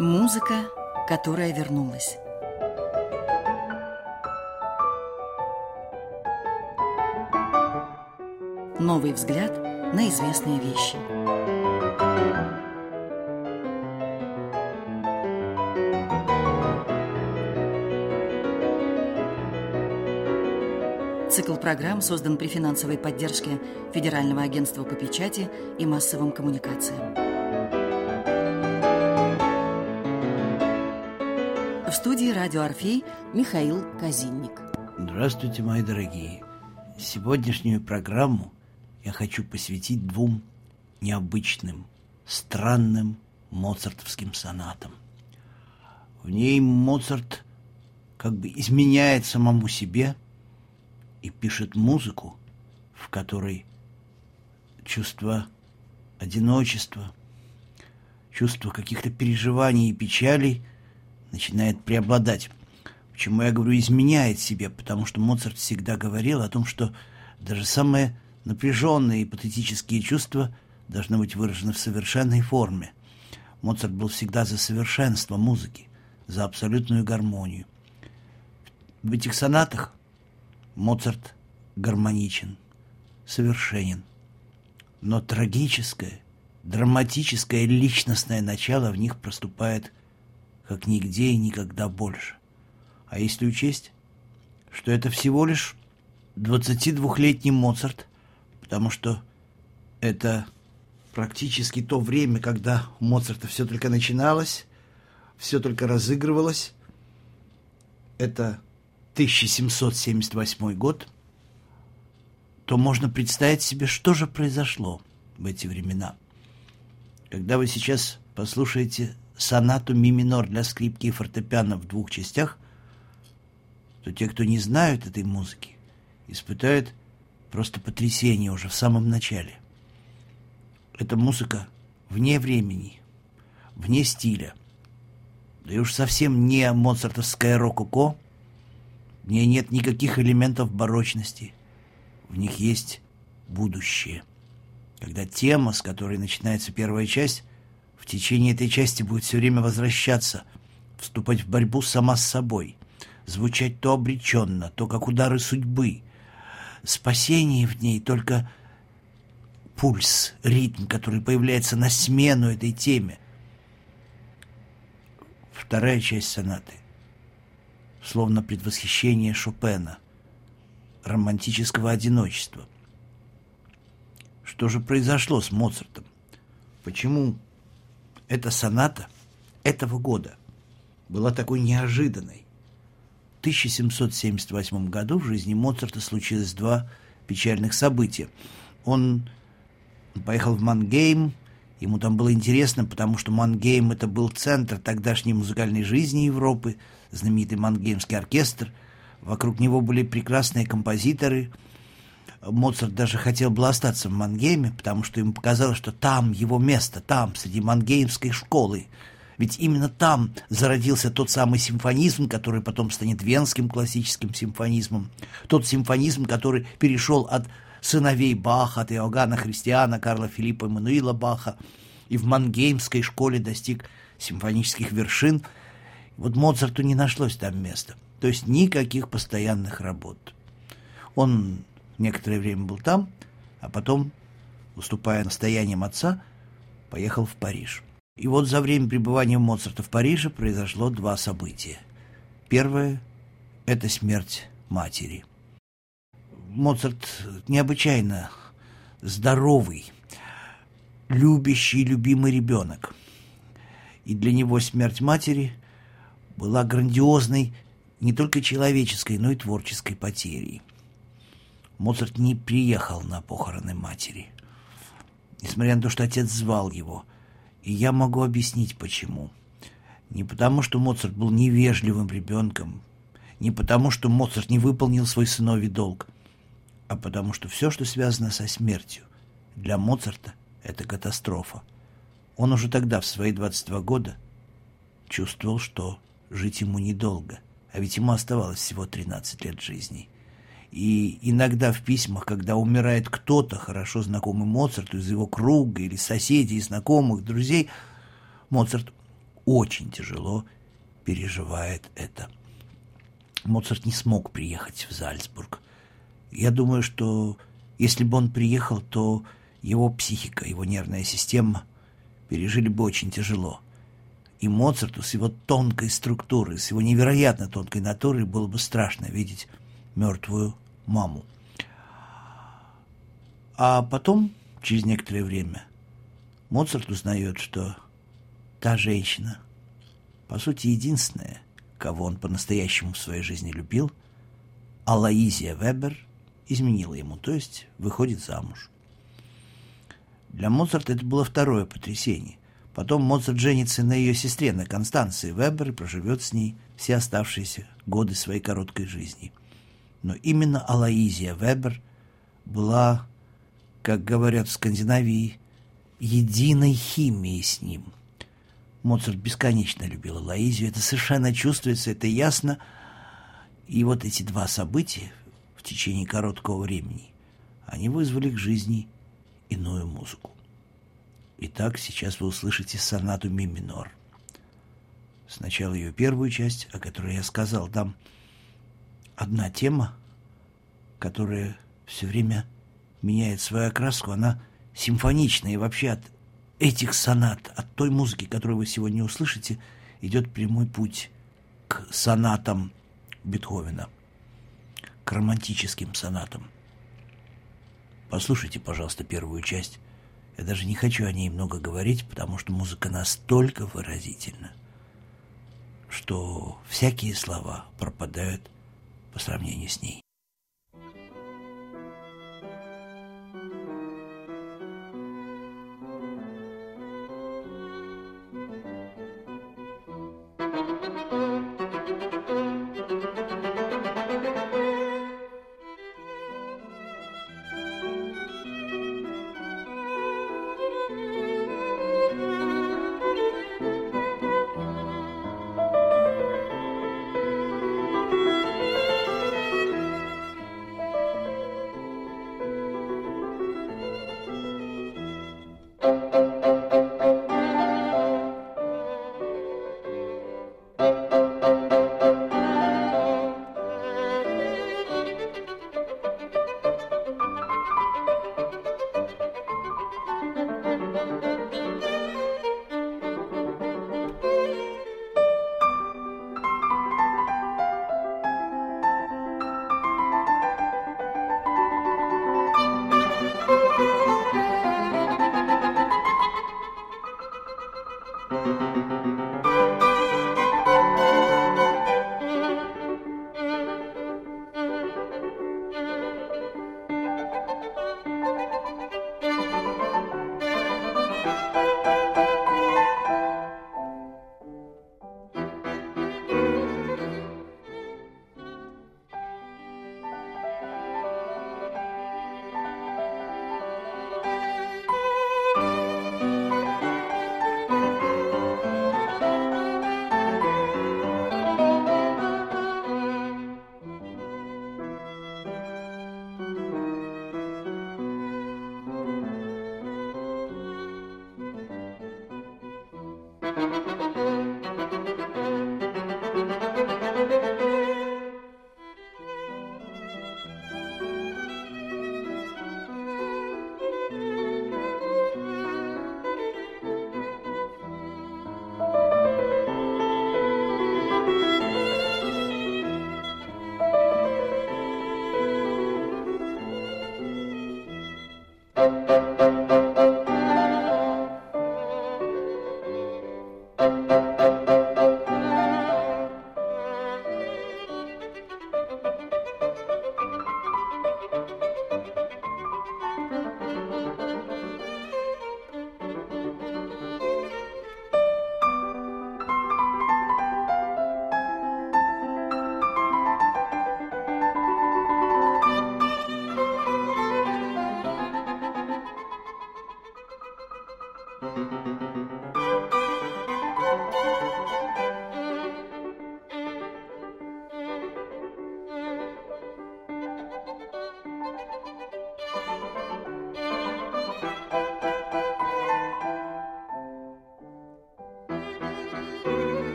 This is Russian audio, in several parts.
Музыка, которая вернулась. Новый взгляд на известные вещи. Цикл программ создан при финансовой поддержке Федерального агентства по печати и массовым коммуникациям. В студии «Радио Орфей» Михаил Казинник. Здравствуйте, мои дорогие. Сегодняшнюю программу я хочу посвятить двум необычным, странным моцартовским сонатам. В ней Моцарт как бы изменяет самому себе и пишет музыку, в которой чувство одиночества, чувство каких-то переживаний и печалей начинает преобладать. Почему я говорю «изменяет себе», потому что Моцарт всегда говорил о том, что даже самые напряженные и патетические чувства должны быть выражены в совершенной форме. Моцарт был всегда за совершенство музыки, за абсолютную гармонию. В этих сонатах Моцарт гармоничен, совершенен. Но трагическое, драматическое личностное начало в них проступает как нигде и никогда больше. А если учесть, что это всего лишь 22-летний Моцарт, потому что это практически то время, когда у Моцарта все только начиналось, все только разыгрывалось. Это 1778 год, то можно представить себе, что же произошло в эти времена. Когда вы сейчас послушаете сонату ми минор для скрипки и фортепиано в двух частях, то те, кто не знают этой музыки, испытают просто потрясение уже в самом начале. Эта музыка вне времени, вне стиля, да и уж совсем не моцартовская рококо, в ней нет никаких элементов барочности. В них есть будущее. Когда тема, с которой начинается первая часть, течение этой части будет все время возвращаться, вступать в борьбу сама с собой, звучать то обреченно, то как удары судьбы. Спасение в ней только пульс, ритм, который появляется на смену этой теме. Вторая часть сонаты — словно предвосхищение Шопена, романтического одиночества. Что же произошло с Моцартом? Почему эта соната этого года была такой неожиданной? В 1778 году в жизни Моцарта случилось два печальных события. Он поехал в Мангейм, ему там было интересно, потому что Мангейм это был центр тогдашней музыкальной жизни Европы – знаменитый Мангеймский оркестр. Вокруг него были прекрасные композиторы. Моцарт даже хотел бы остаться в Мангейме, потому что ему показалось, что там его место, там, среди мангеймской школы. Ведь именно там зародился тот самый симфонизм, который потом станет венским классическим симфонизмом. Тот симфонизм, который перешел от сыновей Баха, от Иоганна Христиана, Карла Филиппа Эммануила Баха, и в Мангеймской школе достиг симфонических вершин – вот Моцарту не нашлось там места. То есть никаких постоянных работ. Он некоторое время был там, а потом, уступая настояниям отца, поехал в Париж. И вот за время пребывания Моцарта в Париже произошло два события. Первое – это смерть матери. Моцарт необычайно здоровый, любящий, любимый ребенок. И для него смерть матери – была грандиозной не только человеческой, но и творческой потерей. Моцарт не приехал на похороны матери, несмотря на то, что отец звал его. И я могу объяснить, почему. Не потому, что Моцарт был невежливым ребенком, не потому, что Моцарт не выполнил свой сыновий долг, а потому что все, что связано со смертью, для Моцарта это катастрофа. Он уже тогда, в свои 22 года, чувствовал, что жить ему недолго, а ведь ему оставалось всего 13 лет жизни. И иногда в письмах, когда умирает кто-то, хорошо знакомый Моцарту из его круга или соседей, знакомых, друзей, Моцарт очень тяжело переживает это. Моцарт не смог приехать в Зальцбург. Я думаю, что если бы он приехал, то его психика, его нервная система пережили бы очень тяжело. И Моцарту с его тонкой структурой, с его невероятно тонкой натурой было бы страшно видеть мертвую маму. А потом, через некоторое время, Моцарт узнает, что та женщина, по сути, единственная, кого он по-настоящему в своей жизни любил, Алаизия Вебер, изменила ему, то есть выходит замуж. Для Моцарта это было второе потрясение. Потом Моцарт женится на ее сестре, на Констанции Вебер, и проживет с ней все оставшиеся годы своей короткой жизни. Но именно Алаизия Вебер была, как говорят в Скандинавии, единой химией с ним. Моцарт бесконечно любил Алаизию, это совершенно чувствуется, это ясно. И вот эти два события в течение короткого времени, они вызвали к жизни иную музыку. Итак, сейчас вы услышите сонату ми минор. Сначала ее первую часть, о которой я сказал. Там одна тема, которая все время меняет свою окраску. Она симфоничная. И вообще от этих сонат, от той музыки, которую вы сегодня услышите, идет прямой путь к сонатам Бетховена, к романтическим сонатам. Послушайте, пожалуйста, первую часть. Я даже не хочу о ней много говорить, потому что музыка настолько выразительна, что всякие слова пропадают по сравнению с ней.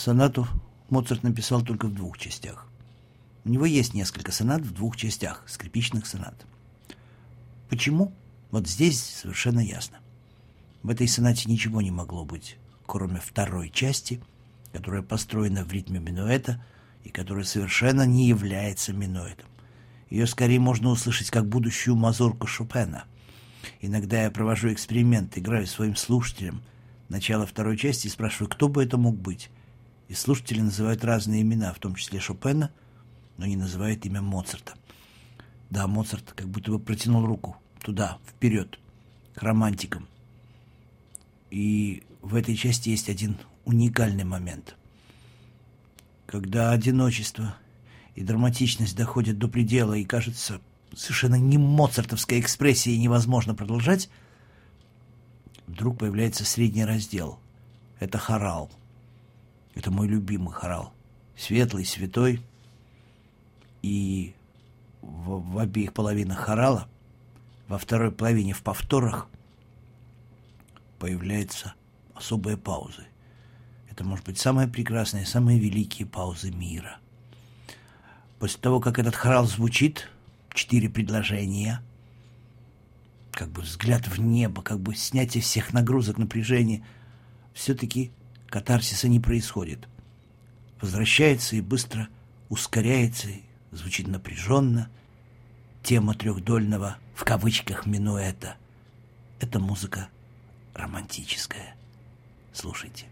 Сонату Моцарт написал только в двух частях. У него есть несколько сонат в двух частях, скрипичных сонат. Почему? Вот здесь совершенно ясно. В этой сонате ничего не могло быть, кроме второй части, которая построена в ритме минуэта и которая совершенно не является минуэтом. Ее скорее можно услышать как будущую мазурку Шопена. Иногда я провожу эксперимент, играю своим слушателям начало второй части и спрашиваю, кто бы это мог быть. И слушатели называют разные имена, в том числе Шопена, но не называют имя Моцарта. Да, Моцарт как будто бы протянул руку туда, вперед, к романтикам. И в этой части есть один уникальный момент. Когда одиночество и драматичность доходят до предела, и кажется, совершенно не моцартовской экспрессией невозможно продолжать, вдруг появляется средний раздел. Это хорал. Это мой любимый хорал. Светлый, святой. И в, в обеих половинах хорала, во второй половине в повторах, появляются особые паузы. Это, может быть, самые прекрасные, самые великие паузы мира. После того, как этот хорал звучит, четыре предложения, как бы взгляд в небо, как бы снятие всех нагрузок, напряжения, все-таки катарсиса не происходит. Возвращается и быстро ускоряется, звучит напряженно. Тема трехдольного, в кавычках, минуэта. Это музыка романтическая. Слушайте.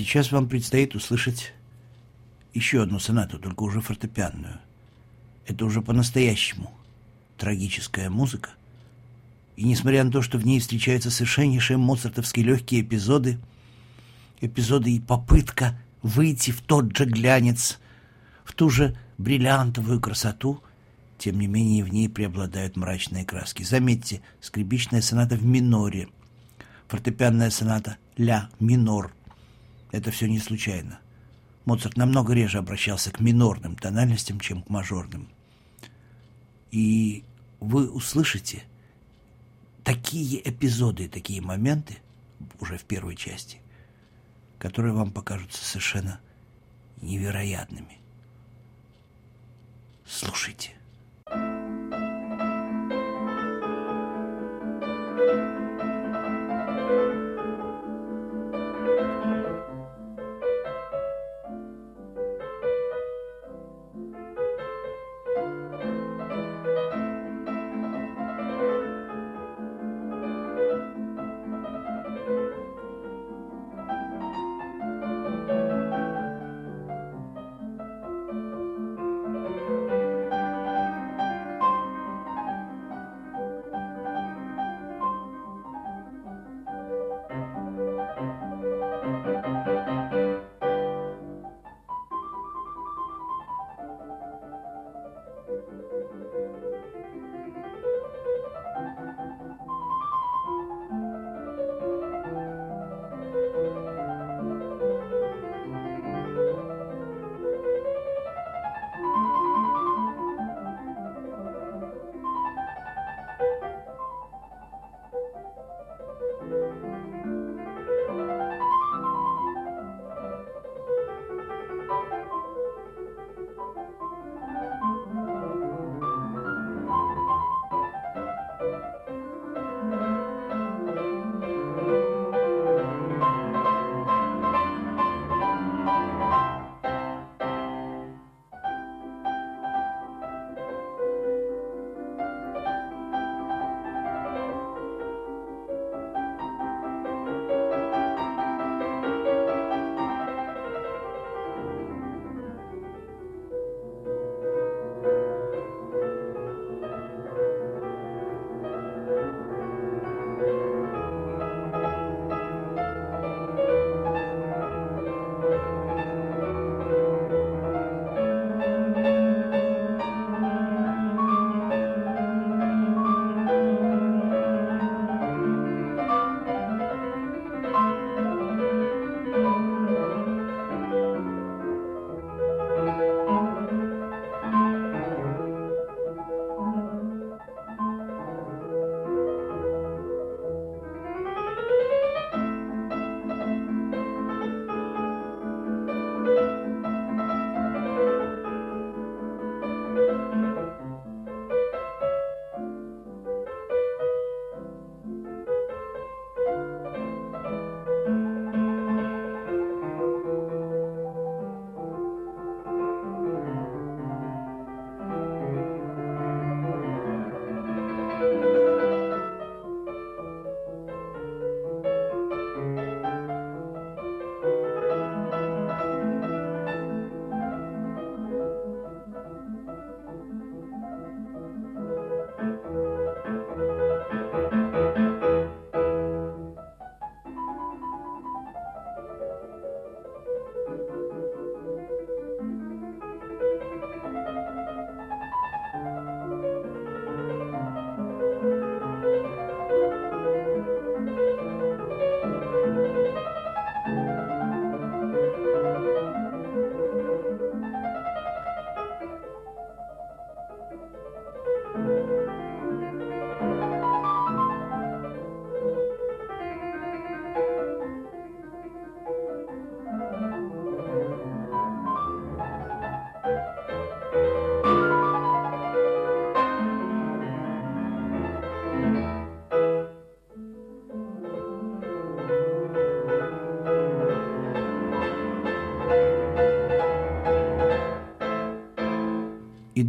Сейчас вам предстоит услышать еще одну сонату, только уже фортепианную. Это уже по-настоящему трагическая музыка. И несмотря на то, что в ней встречаются совершеннейшие моцартовские легкие эпизоды, эпизоды и попытка выйти в тот же глянец, в ту же бриллиантовую красоту, тем не менее в ней преобладают мрачные краски. Заметьте, скрипичная соната в миноре, фортепианная соната ля минор. Это все не случайно. Моцарт намного реже обращался к минорным тональностям, чем к мажорным. И вы услышите такие эпизоды, такие моменты уже в первой части, которые вам покажутся совершенно невероятными. Слушайте. И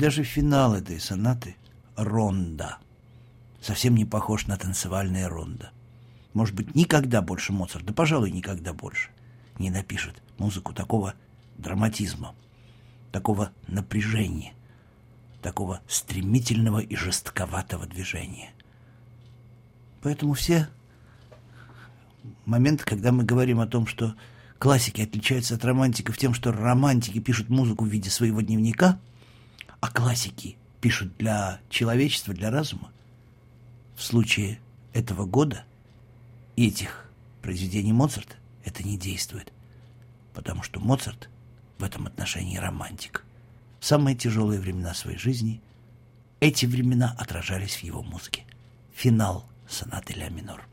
даже финал этой сонаты — ронда. Совсем не похож на танцевальные ронда. Может быть, никогда больше Моцарт, да, пожалуй, никогда больше, не напишет музыку такого драматизма, такого напряжения, такого стремительного и жестковатого движения. Поэтому все моменты, когда мы говорим о том, что классики отличаются от романтиков тем, что романтики пишут музыку в виде своего дневника, а классики пишут для человечества, для разума, в случае этого года этих произведений Моцарта это не действует, потому что Моцарт в этом отношении романтик. В самые тяжелые времена своей жизни эти времена отражались в его музыке. Финал сонаты ля минор.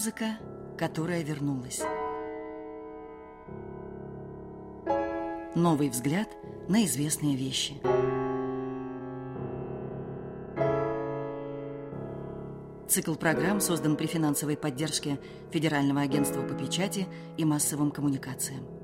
Музыка, которая вернулась. Новый взгляд на известные вещи. Цикл программ создан при финансовой поддержке Федерального агентства по печати и массовым коммуникациям.